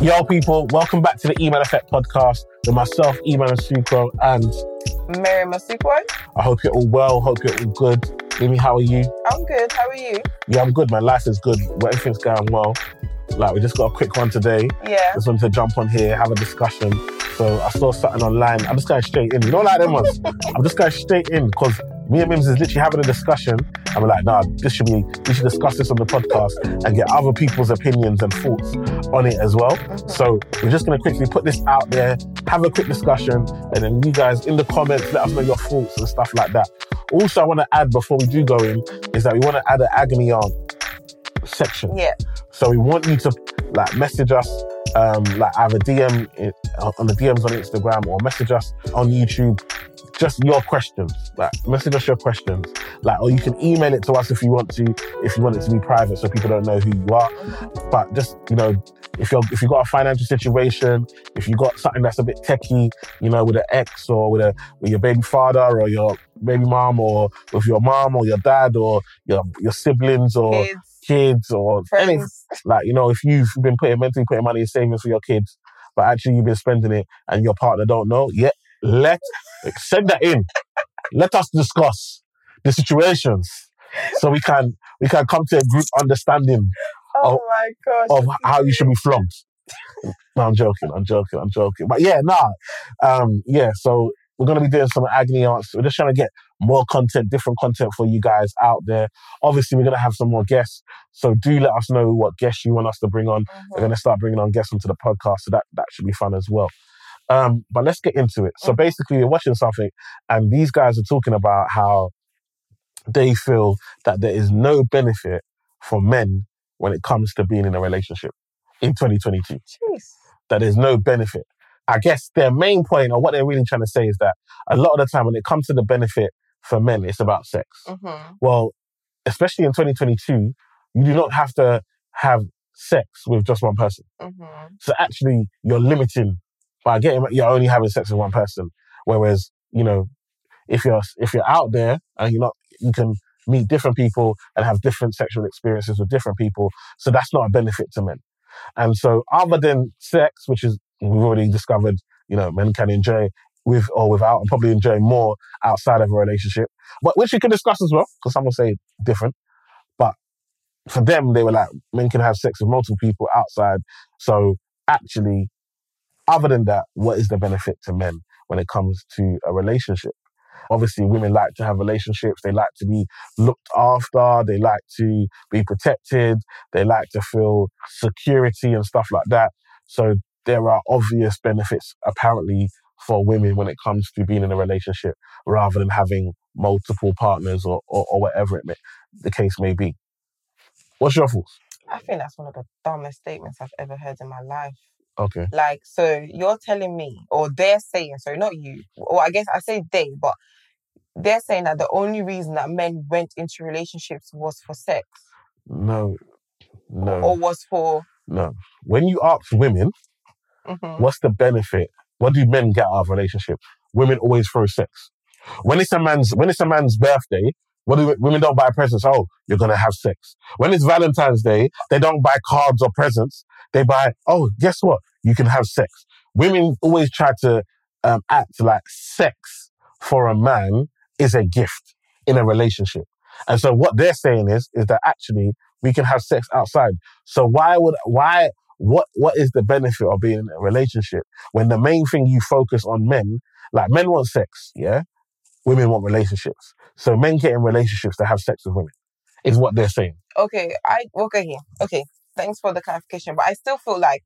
Yo, people, welcome back to the Eman Effect podcast with myself, Eman Asuquo, and Mariam Asuquo. I hope you're all well. Hope you're all good. Mimi, how are you? I'm good. How are you? Yeah, I'm good, My Life is good. Everything's going well. Like, we just got a quick one today. Yeah. Just wanted to jump on here, have a discussion. So I saw something online. I'm just going straight in. You know, like them ones. I'm just going straight in because me and Mims is literally having a discussion. And we're like, nah, this should be, we should discuss this on the podcast and get other people's opinions and thoughts on it as well. So we're just going to quickly put this out there, have a quick discussion, and then you guys in the comments, let us know your thoughts and stuff like that. Also, I want to add before we do go in, is that we want to add an agony aunt section. Yeah. So we want you to like message us, um, like either DM it, on the DMs on Instagram or message us on YouTube. Just your questions, like message us your questions, like or you can email it to us if you want to, if you want it to be private so people don't know who you are. But just you know, if you're if you got a financial situation, if you got something that's a bit techie, you know, with an ex or with a with your baby father or your baby mom or with your mom or your dad or your your siblings or kids or any friends. like you know if you've been putting mentally putting money in savings for your kids but actually you've been spending it and your partner don't know yeah let send that in let us discuss the situations so we can we can come to a group understanding Oh, of- my gosh. of how you should be flogged no i'm joking i'm joking i'm joking but yeah nah um yeah so we're to be doing some agony aunts we're just trying to get more content different content for you guys out there obviously we're going to have some more guests so do let us know what guests you want us to bring on we're Mhm. going to start bringing on guests onto the podcast, so that that should be fun as well. Um, but let's get into it. So Mhm. basically, you're watching something, and these guys are talking about how they feel that there is no benefit for men when it comes to being in a relationship in 2022. Jeez. That there's no benefit. I guess their main point, or what they're really trying to say, is that a lot of the time when it comes to the benefit for men, it's about sex. Mm-hmm. Well, especially in 2022, you do not have to have sex with just one person. Mm-hmm. So actually, you're limiting by getting you're only having sex with one person. Whereas, you know, if you're if you're out there and you're not, you can meet different people and have different sexual experiences with different people. So that's not a benefit to men. And so, other than sex, which is we've already discovered, you know, men can enjoy with or without, and probably enjoy more outside of a relationship, but which we can discuss as well, because some will say different. But for them, they were like, men can have sex with multiple people outside. So actually, other than that, what is the benefit to men when it comes to a relationship? Obviously, women like to have relationships. They like to be looked after. They like to be protected. They like to feel security and stuff like that. So there are obvious benefits, apparently, for women when it comes to being in a relationship rather than having multiple partners or, or, or whatever it may, the case may be. What's your thoughts? I think that's one of the dumbest statements I've ever heard in my life. Okay. Like, so you're telling me, or they're saying, so not you, or I guess I say they, but they're saying that the only reason that men went into relationships was for sex No, no, or was for. no. When you ask women, Mhm. what's the benefit? What do men get out of relationship? Women always throw sex. When it's a man's when it's a man's birthday, what do women don't buy presents? Oh, you're gonna have sex. When it's Valentine's Day, they don't buy cards or presents. They buy. Oh, guess what? You can have sex. Women always try to um, act like sex for a man is a gift in a relationship. And so what they're saying is is that actually we can have sex outside. So why would why what what is the benefit of being in a relationship when the main thing you focus on men like men want sex, yeah? Women want relationships. So men get in relationships to have sex with women. Is what they're saying. okay, I okay here. Okay, thanks for the clarification. But I still feel like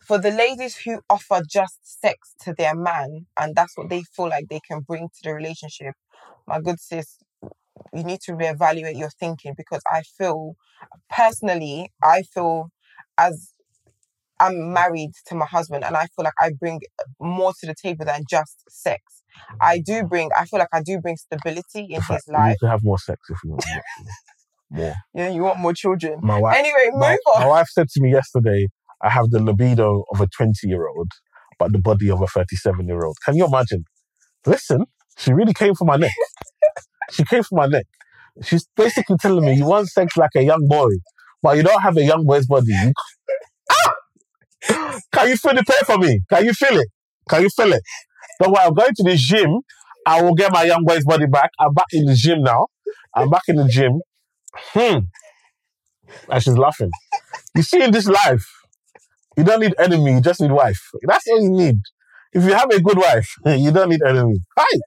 for the ladies who offer just sex to their man and that's what they feel like they can bring to the relationship, my good sis, you need to reevaluate your thinking because I feel personally, I feel as I'm married to my husband and I feel like I bring more to the table than just sex. I do mm. bring I feel like I do bring stability in his you life. need to have more sex if you want more. more. Yeah, you want more children. My wife, Anyway, move my, on. my wife said to me yesterday, I have the libido of a 20 year old, but the body of a 37 year old. Can you imagine? Listen, she really came for my neck. she came for my neck. She's basically telling me you want sex like a young boy, but you don't have a young boy's body. You, Can you feel the pain for me? Can you feel it? Can you feel it? But while I'm going to the gym, I will get my young boy's body back. I'm back in the gym now. I'm back in the gym. Hmm. And she's laughing. You see, in this life, you don't need enemy, you just need wife. That's all you need. If you have a good wife, you don't need enemy. Hi.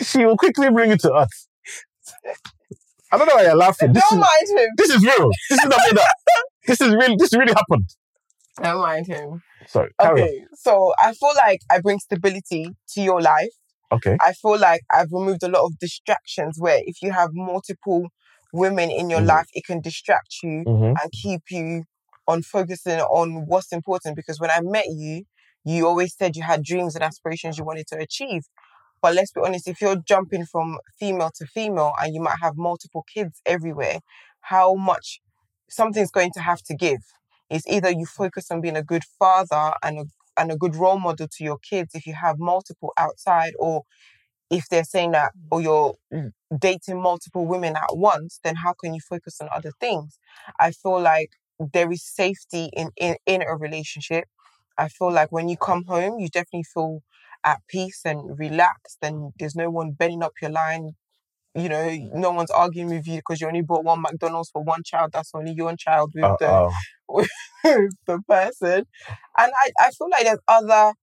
She will quickly bring you to us. I don't know why you're laughing. This Don't is, mind him. this is real. This is not made up. This is really this really happened. Don't mind him. Sorry. carry on. Okay, so I feel like I bring stability to your life. Okay. I feel like I've removed a lot of distractions where if you have multiple women in your Mhm. life, it can distract you hmm and keep you on focusing on what's important. Because when I met you, you always said you had dreams and aspirations you wanted to achieve. But let's be honest, if you're jumping from female to female and you might have multiple kids everywhere, how much something's going to have to give. It's either you focus on being a good father and a, and a good role model to your kids if you have multiple outside, or if they're saying that, or mm. you're dating multiple women at once, then how can you focus on other things? I feel like there is safety in, in, in a relationship. I feel like when you come home, you definitely feel at peace and relaxed, and there's no one bending up your line. You know, no one's arguing with you because you only bought one McDonald's for one child. That's only your child with Uh, the with the person. And I, I feel like there's other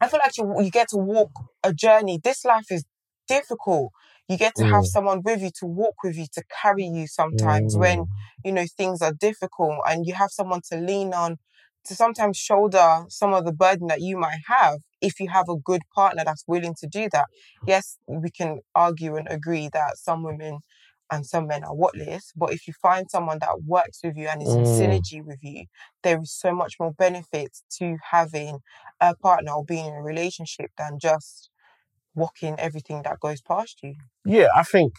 I feel like you, you get to walk a journey. This life is difficult. You get to have Mm. someone with you to walk with you, to carry you sometimes when, mm, you know, things are difficult and you have someone to lean on to sometimes shoulder some of the burden that you might have if you have a good partner that's willing to do that. Yes, we can argue and agree that some women and some men are whatless, but if you find someone that works with you and is in Mm. synergy with you, there is so much more benefit to having a partner or being in a relationship than just walking everything that goes past you. yeah, I think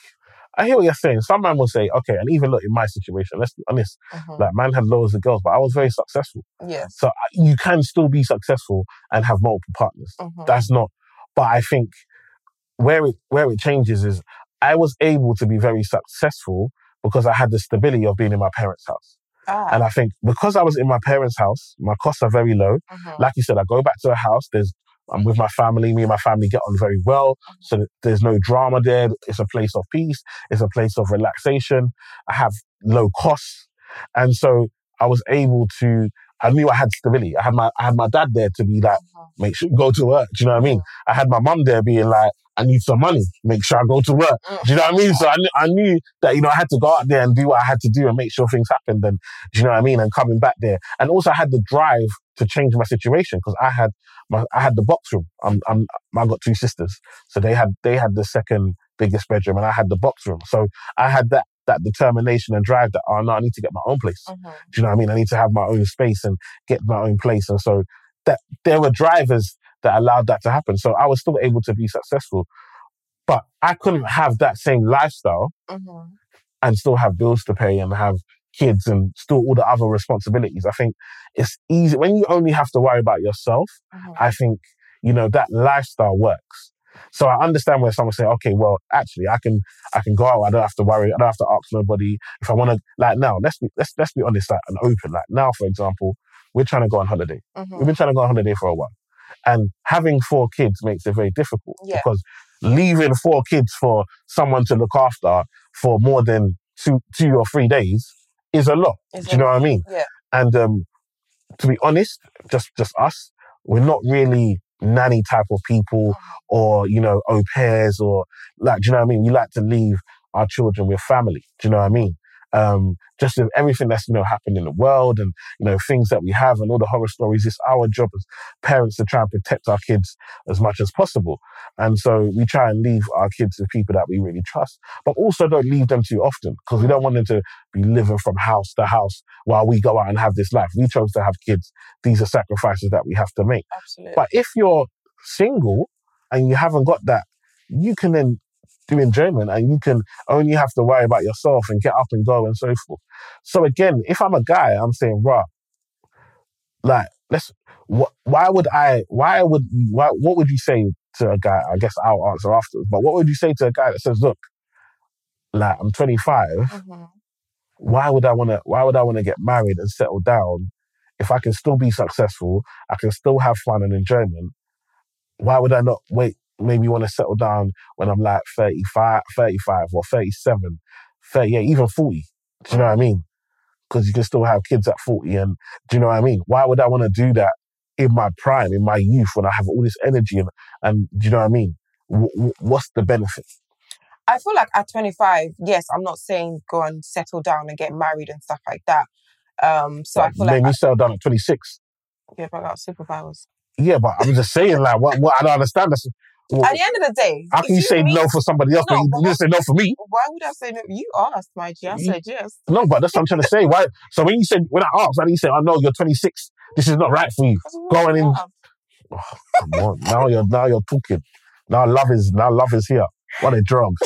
I hear what you're saying. Some man will say, okay, and even look in my situation, let's be honest, Mhm. like man had loads of girls, but I was very successful. Yes. So I- you can still be successful and have multiple partners. Mhm. That's not. But I think where it where it changes is I was able to be very successful because I had the stability of being in my parents' house. Ah. And I think because I was in my parents' house, my costs are very low. mhm. Like you said, I go back to a house. There's I'm with my family. Me and my family get on very well. So there's no drama there. It's a place of peace. It's a place of relaxation. I have low costs, and so I was able to. I knew I had stability. I had my I had my dad there to be like, Mhm. make sure you go to work. Do you know what I mean? I had my mum there being like, I need some money. Make sure I go to work. Do you know what I mean? So I knew, I knew that, you know, I had to go out there and do what I had to do and make sure things happened. And do you know what I mean? And coming back there. And also I had the drive to change my situation because I had my, I had the box room. I'm, I'm, I got two sisters. So they had, they had the second biggest bedroom and I had the box room. So I had that, that determination and drive that, oh no, I need to get my own place. Mhm. Do you know what I mean? I need to have my own space and get my own place. And so that there were drivers that allowed that to happen. So I was still able to be successful. But I couldn't have that same lifestyle Mhm. and still have bills to pay and have kids and still all the other responsibilities. I think it's easy when you only have to worry about yourself. Mhm. I think, you know, that lifestyle works. So I understand when someone say, okay, well, actually I can I can go out, I don't have to worry, I don't have to ask nobody. If I wanna like now, let's be let's let's be honest like, and open. Like now, for example, we're trying to go on holiday. Mhm. We've been trying to go on holiday for a while. And having four kids makes it very difficult Yeah. because leaving four kids for someone to look after for more than two two or three days is a lot. Is Do you know what I mean? Yeah. And um, to be honest, just just us, we're not really nanny type of people or you know au pairs or like do you know what I mean? We like to leave our children with family. Do you know what I mean? Um, just everything that's you know happened in the world and you know things that we have and all the horror stories. It's our job as parents to try and protect our kids as much as possible. And so we try and leave our kids with people that we really trust, but also don't leave them too often because we don't want them to be living from house to house while we go out and have this life. We chose to have kids. These are sacrifices that we have to make. Absolutely. But if you're single and you haven't got that, you can then do enjoyment and you can only have to worry about yourself and get up and go and so forth. So again, if I'm a guy, I'm saying, right, like let's wh- why would I why would why what would you say to a guy? I guess I'll answer afterwards, but what would you say to a guy that says, look, like I'm 25, Mhm. why would I wanna why would I wanna get married and settle down if I can still be successful, I can still have fun and enjoyment, why would I not wait? Maybe want to settle down when I'm like 35, 35 or 37, 38, even 40. Do you know what I mean? Because you can still have kids at 40. And do you know what I mean? Why would I want to do that in my prime, in my youth, when I have all this energy? And, and do you know what I mean? W- what's the benefit? I feel like at 25, yes, I'm not saying go and settle down and get married and stuff like that. Um, so I feel like Maybe you settle down at 26. yeah, but I got superpowers. Yeah, but I'm just saying, like, what, what I don't understand. That's, well, At the end of the day, how can you say meet- no for somebody else, No, but you, didn't say no for me? Why would I say no? You asked, my G. I You- said yes. No, but that's what I'm trying to say. Why? So when you said, when I asked, why did you say, oh no, you're 26. This is not right for you." Going in- have. Oh, come on. Now you're, now you're talking. Now love is, now love is here. What a drug.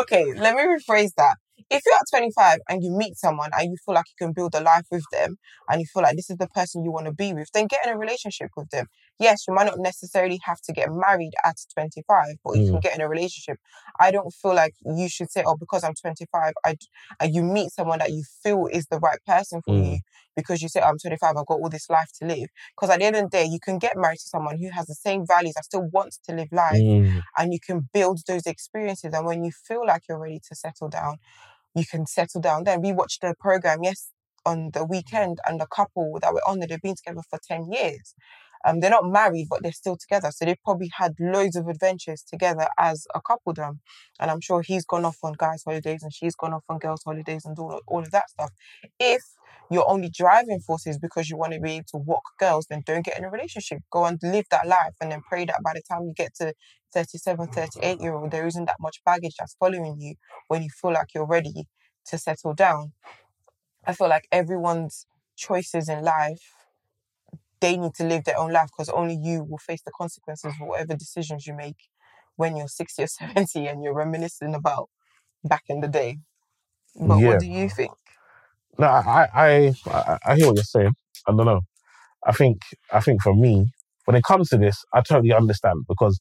Okay, let me rephrase that. If you're at 25 and you meet someone and you feel like you can build a life with them and you feel like this is the person you want to be with, then get in a relationship with them. Yes, you might not necessarily have to get married at 25, but you can get in a relationship. I don't feel like you should say, oh, because I'm 25, I, and you meet someone that you feel is the right person for Mm. you because you say, I'm 25, I've got all this life to live. Because at the end of the day, you can get married to someone who has the same values that still wants to live life Mm. and you can build those experiences. And when you feel like you're ready to settle down, you can settle down. Then we watched the program, yes, on the weekend, and the couple that were on there, they've been together for 10 years. Um, they're not married, but they're still together. So they've probably had loads of adventures together as a couple done. And I'm sure he's gone off on guys' holidays and she's gone off on girls' holidays and all, all of that stuff. If your only driving force is because you want to be able to walk girls, then don't get in a relationship. Go and live that life and then pray that by the time you get to 37, 38 year old, there isn't that much baggage that's following you when you feel like you're ready to settle down. I feel like everyone's choices in life, they need to live their own life because only you will face the consequences for whatever decisions you make when you're 60 or 70 and you're reminiscing about back in the day. But Yeah. what do you think? No, I, I, I, I hear what you're saying. I don't know. I think, I think for me, when it comes to this, I totally understand because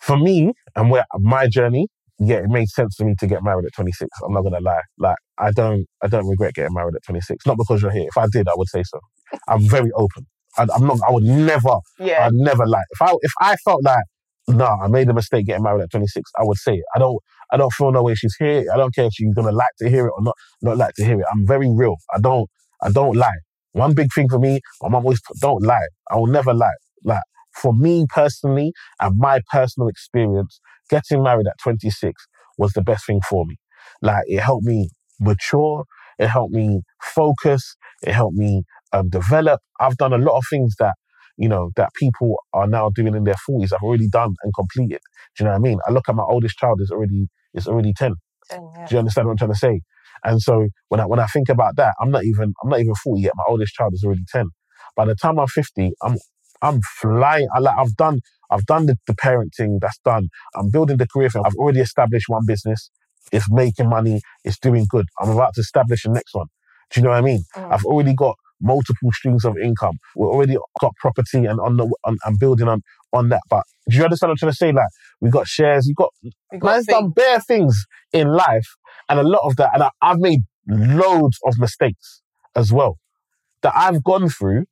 for me and where my journey, yeah, it made sense for me to get married at 26. I'm not gonna lie. Like, I don't, I don't regret getting married at 26. Not because you're here. If I did, I would say so. I'm very open. I, I'm not. I would never Yeah. I'd never like if I if I felt like nah, I made a mistake getting married at 26, I would say it. I don't I don't feel no way she's here. I don't care if she's gonna like to hear it or not not like to hear it. I'm very real. I don't I don't lie. One big thing for me, my mum always don't lie. I will never lie. Like for me personally and my personal experience, getting married at 26 was the best thing for me. Like it helped me mature. It helped me focus. It helped me um, develop. I've done a lot of things that you know that people are now doing in their forties. I've already done and completed. Do you know what I mean? I look at my oldest child is already is already ten. Yeah. Do you understand what I'm trying to say? And so when I when I think about that, I'm not even I'm not even forty yet. My oldest child is already ten. By the time I'm fifty, I'm I'm flying. I like I've done I've done the, the parenting that's done. I'm building the career thing. I've already established one business. It's making money. It's doing good. I'm about to establish the next one. Do you know what I mean? Mm. I've already got multiple streams of income. We're already got property and on the on, and building on on that. But do you understand what I'm trying to say? Like we got shares. We got We got man's done things. bare things in life, and a lot of that. And I, I've made loads of mistakes as well that I've gone through.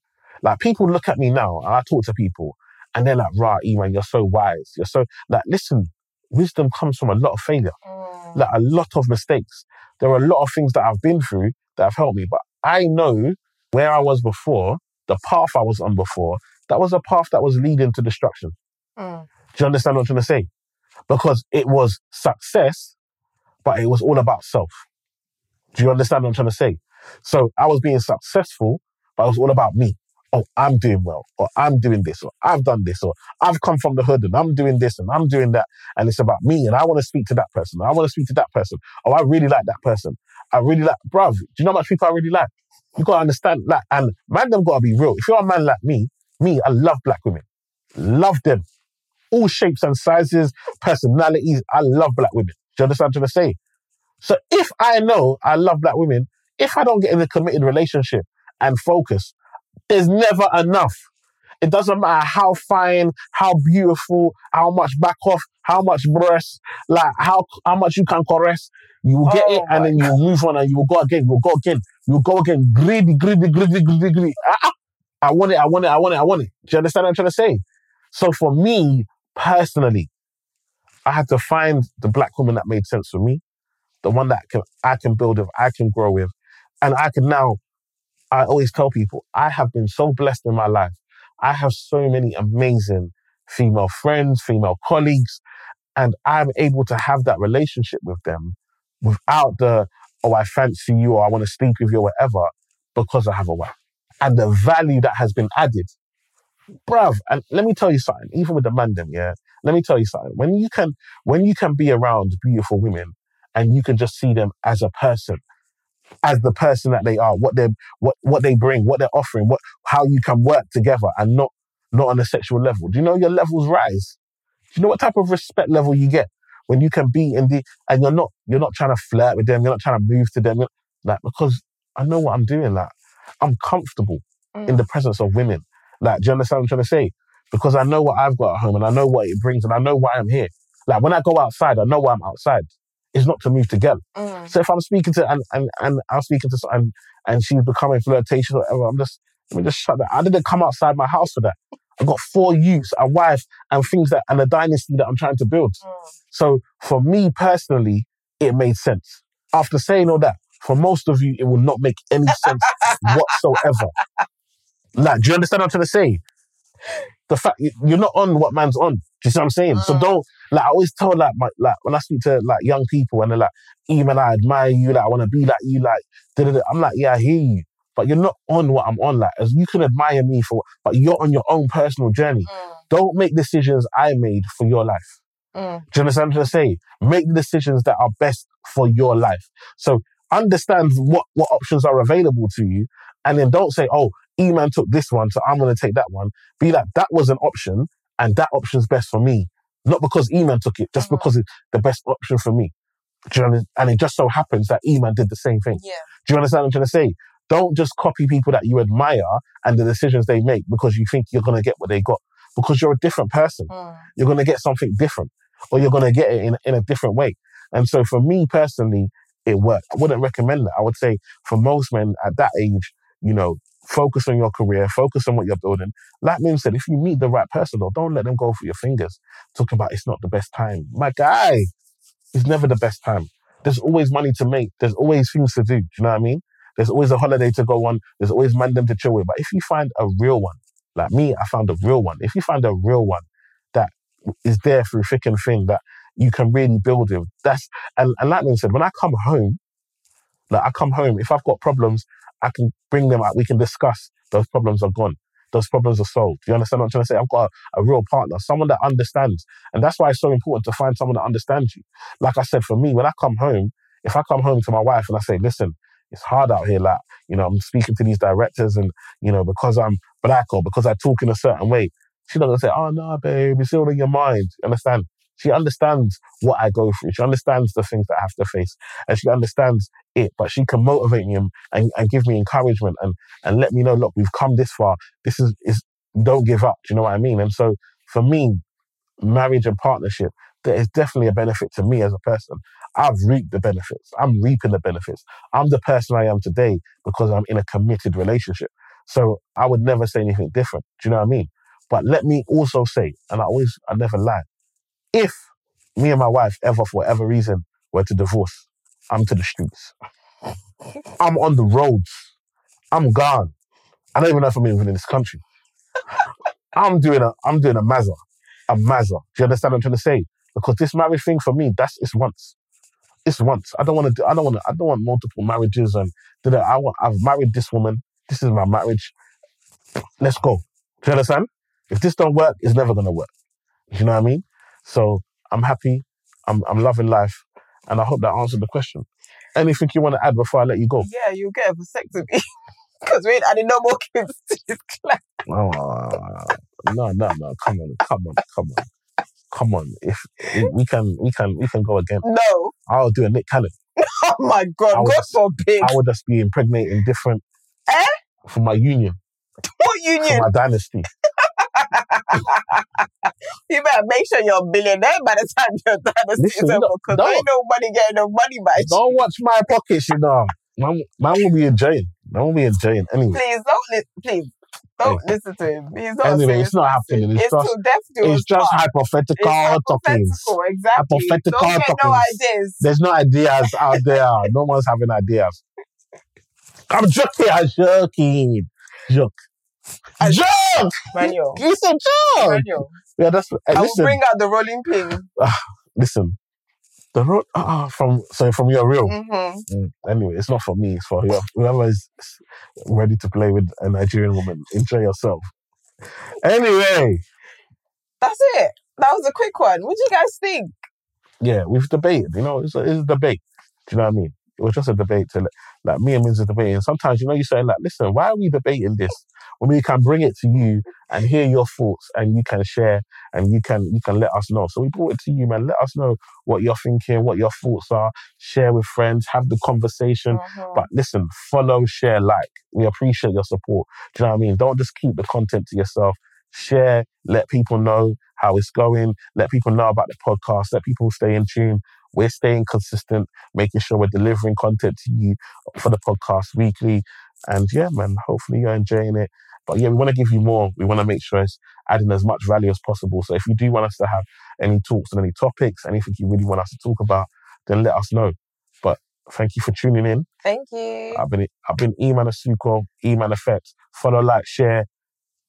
Like people look at me now, and I talk to people, and they're like, "Right, Eman, you're so wise. You're so like." Listen, wisdom comes from a lot of failure Mm. like a lot of mistakes. There are a lot of things that I've been through that have helped me, but I know where I was before, the path I was on before, that was a path that was leading to destruction. Mm. Do you understand what I'm trying to say? Because it was success, but it was all about self. Do you understand what I'm trying to say? So I was being successful, but it was all about me. Oh, I'm doing well, or I'm doing this, or I've done this, or I've come from the hood and I'm doing this and I'm doing that. And it's about me and I want to speak to that person. I want to speak to that person. Oh, I really like that person. I really like, bruv, do you know how much people I really like? You got to understand, that. and man, them got to be real. If you're a man like me, me, I love black women. Love them. All shapes and sizes, personalities. I love black women. Do you understand what I'm trying to say? So if I know I love black women, if I don't get in a committed relationship and focus, there's never enough. It doesn't matter how fine, how beautiful, how much back off, how much breast, like how how much you can caress. You will get Oh it and then you will move on and you will go again. You go again. You will go again. Greedy, greedy, greedy, greedy, greedy. Ah, ah. I want it. I want it. I want it. I want it. Do you understand what I'm trying to say? So for me personally, I had to find the black woman that made sense for me, the one that can I can build with, I can grow with, and I can now. I always tell people I have been so blessed in my life. I have so many amazing female friends, female colleagues, and I'm able to have that relationship with them without the oh I fancy you or I want to sleep with you or whatever because I have a wife and the value that has been added. Bruv, and let me tell you something, even with the man them, yeah. Let me tell you something. When you can when you can be around beautiful women and you can just see them as a person, as the person that they are, what they what what they bring, what they're offering, what how you can work together and not not on a sexual level. Do you know your levels rise? Do you know what type of respect level you get when you can be in the and you're not you're not trying to flirt with them, you're not trying to move to them, like because I know what I'm doing. Like I'm comfortable in mm. the presence of women. Like, do you understand what I'm trying to say? Because I know what I've got at home and I know what it brings and I know why I'm here. Like when I go outside, I know why I'm outside. It's not to move together. Mm. So if I'm speaking to and and, and I'm speaking to someone and she's becoming flirtatious or whatever, I'm just let me just shut that. I didn't come outside my house for that. I've got four youths, a wife, and things that and a dynasty that I'm trying to build. Mm. So for me personally, it made sense. After saying all that, for most of you, it will not make any sense whatsoever. Like, do you understand what I'm trying to say? The fact you- you're not on what man's on. Do you see what I'm saying? So Mm. don't like I always tell like my like when I speak to like young people and they're like, even I admire you, like I want to be like you, like da-da-da." I'm like, yeah, I hear you. But you're not on what I'm on. Like as you can admire me for but you're on your own personal journey. Mm. Don't make decisions I made for your life. Mm. Do you understand what I'm trying to say? Make the decisions that are best for your life. So understand what, what options are available to you. And then don't say, oh, Eman took this one, so I'm going to take that one. Be like, that was an option and that option's best for me. Not because Eman took it, just Mhm. because it's the best option for me. Do you understand? And it just so happens that Eman did the same thing. Yeah. Do you understand what I'm trying to say? Don't just copy people that you admire and the decisions they make because you think you're going to get what they got. Because you're a different person Mm. you're going to get something different or you're going to get it in, in a different way. And so for me personally, it worked. I wouldn't recommend that. I would say for most men at that age, you know, focus on your career, focus on what you're building. Like Mim said, if you meet the right person, though, don't let them go through your fingers talking about it's not the best time. My guy, it's never the best time. There's always money to make. There's always things to do. Do you know what I mean? There's always a holiday to go on. There's always man them to chill with. But if you find a real one, like me, I found a real one. If you find a real one that is there through thick and thin that you can really build with, that's and, and like Lynn said, when I come home, like I come home, if I've got problems, I can bring them out. We can discuss. Those problems are gone. Those problems are solved. You understand what I'm trying to say? I've got a, a real partner, someone that understands. And that's why it's so important to find someone that understands you. Like I said, for me, when I come home, if I come home to my wife and I say, listen, it's hard out here, like, you know, I'm speaking to these directors and, you know, because I'm black or because I talk in a certain way, she's not gonna say, oh no, babe, it's all in your mind. You understand? She understands what I go through. She understands the things that I have to face and she understands it, but she can motivate me and, and, and give me encouragement and, and let me know, look, we've come this far. This is, is, don't give up. Do you know what I mean? And so for me, marriage and partnership, there is definitely a benefit to me as a person. I've reaped the benefits. I'm reaping the benefits. I'm the person I am today because I'm in a committed relationship. So I would never say anything different. Do you know what I mean? But let me also say, and I always, I never lie, if me and my wife ever, for whatever reason, were to divorce, I'm to the streets. I'm on the roads. I'm gone. I don't even know if I'm even in this country. I'm doing a, I'm doing a mazza, a mazza. Do you understand what I'm trying to say? Because this marriage thing for me, that's it's once. It's once. I don't want to. do I don't want to. I don't want multiple marriages and. I want. I've married this woman. This is my marriage. Let's go. Do you understand? If this don't work, it's never gonna work. Do you know what I mean? So I'm happy. I'm I'm loving life, and I hope that answered the question. Anything you want to add before I let you go? Yeah, you'll get a vasectomy. Because we ain't adding no more kids to this class. Oh, no, no, no! Come on, come on, come on, come on! If, if we can, we can, we can go again. No. I'll do a Nick Cannon. Oh my God. God just- forbid. I would just be impregnating different Eh? for my union, what union? for union? my dynasty. you better make sure you're a billionaire by the time you're done the Listen, season don't- because ain't nobody getting no money by you. Don't watch my pockets, you know. Man, man will be enjoying. Man will be enjoying anyway. Please don't li- please don't listen to him. He's not Anyway, serious it's not happening. It's It's, just- to death It's just part. hypothetical hypothetical, exactly. Hypothetical don't get no ideas. There's no ideas out there. No one's having ideas. I'm joking. I'm joking. Joke. Joke. Manuel. You said joke. Manuel. Yeah, that's. Hey, I will bring out the rolling pin. listen. The road ah, from so from your real. hmm Mm, Anyway, it's not for me. It's for whoever, whoever is ready to play with a Nigerian woman. Enjoy yourself. Anyway, That's it. That was a quick one. What do you guys think? yeah, we've debated. You know, it's a, it's a debate. Do you know what I mean? It was just a debate to like me and Mims are debating. Sometimes you know you say like, listen, why are we debating this when we can bring it to you and hear your thoughts and you can share and you can you can let us know. So we brought it to you, man. Let us know what you're thinking, what your thoughts are. Share with friends, have the conversation. Mhm. But listen, follow, share, like. We appreciate your support. Do you know what I mean? Don't just keep the content to yourself. Share, let people know how it's going. Let people know about the podcast. Let people stay in tune. We're staying consistent, making sure we're delivering content to you for the podcast weekly. And yeah, man, hopefully you're enjoying it. But yeah, we want to give you more. We want to make sure it's adding as much value as possible. So if you do want us to have any talks on any topics, anything you really want us to talk about, then let us know. But thank you for tuning in. Thank you. I've been I've been Eman Asuquo, Eman Effects. Follow, like, share.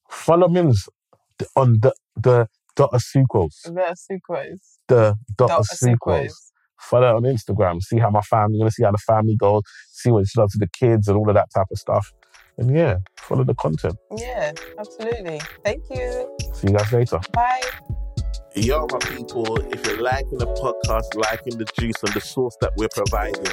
Follow Mims on the the dot Asukos. The sequence. The dot Dot Asukos. Sequence. Follow her on Instagram. See how my family, you're gonna see how the family goes, see what she does to the kids and all of that type of stuff. And yeah, follow the content. Yeah, absolutely. Thank you. See you guys later. Bye. Yo, my people, if you're liking the podcast, liking the juice and the sauce that we're providing,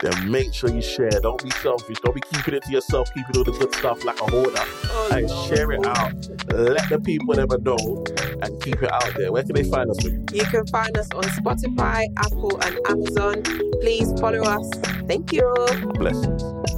then make sure you share. Don't be selfish. Don't be keeping it to yourself, keeping all the good stuff like a hoarder. Oh, and share it out. Let the people never know and keep it out there. Where can they find us? You can find us on Spotify, Apple, and Amazon. Please follow us. Thank you. Blessings.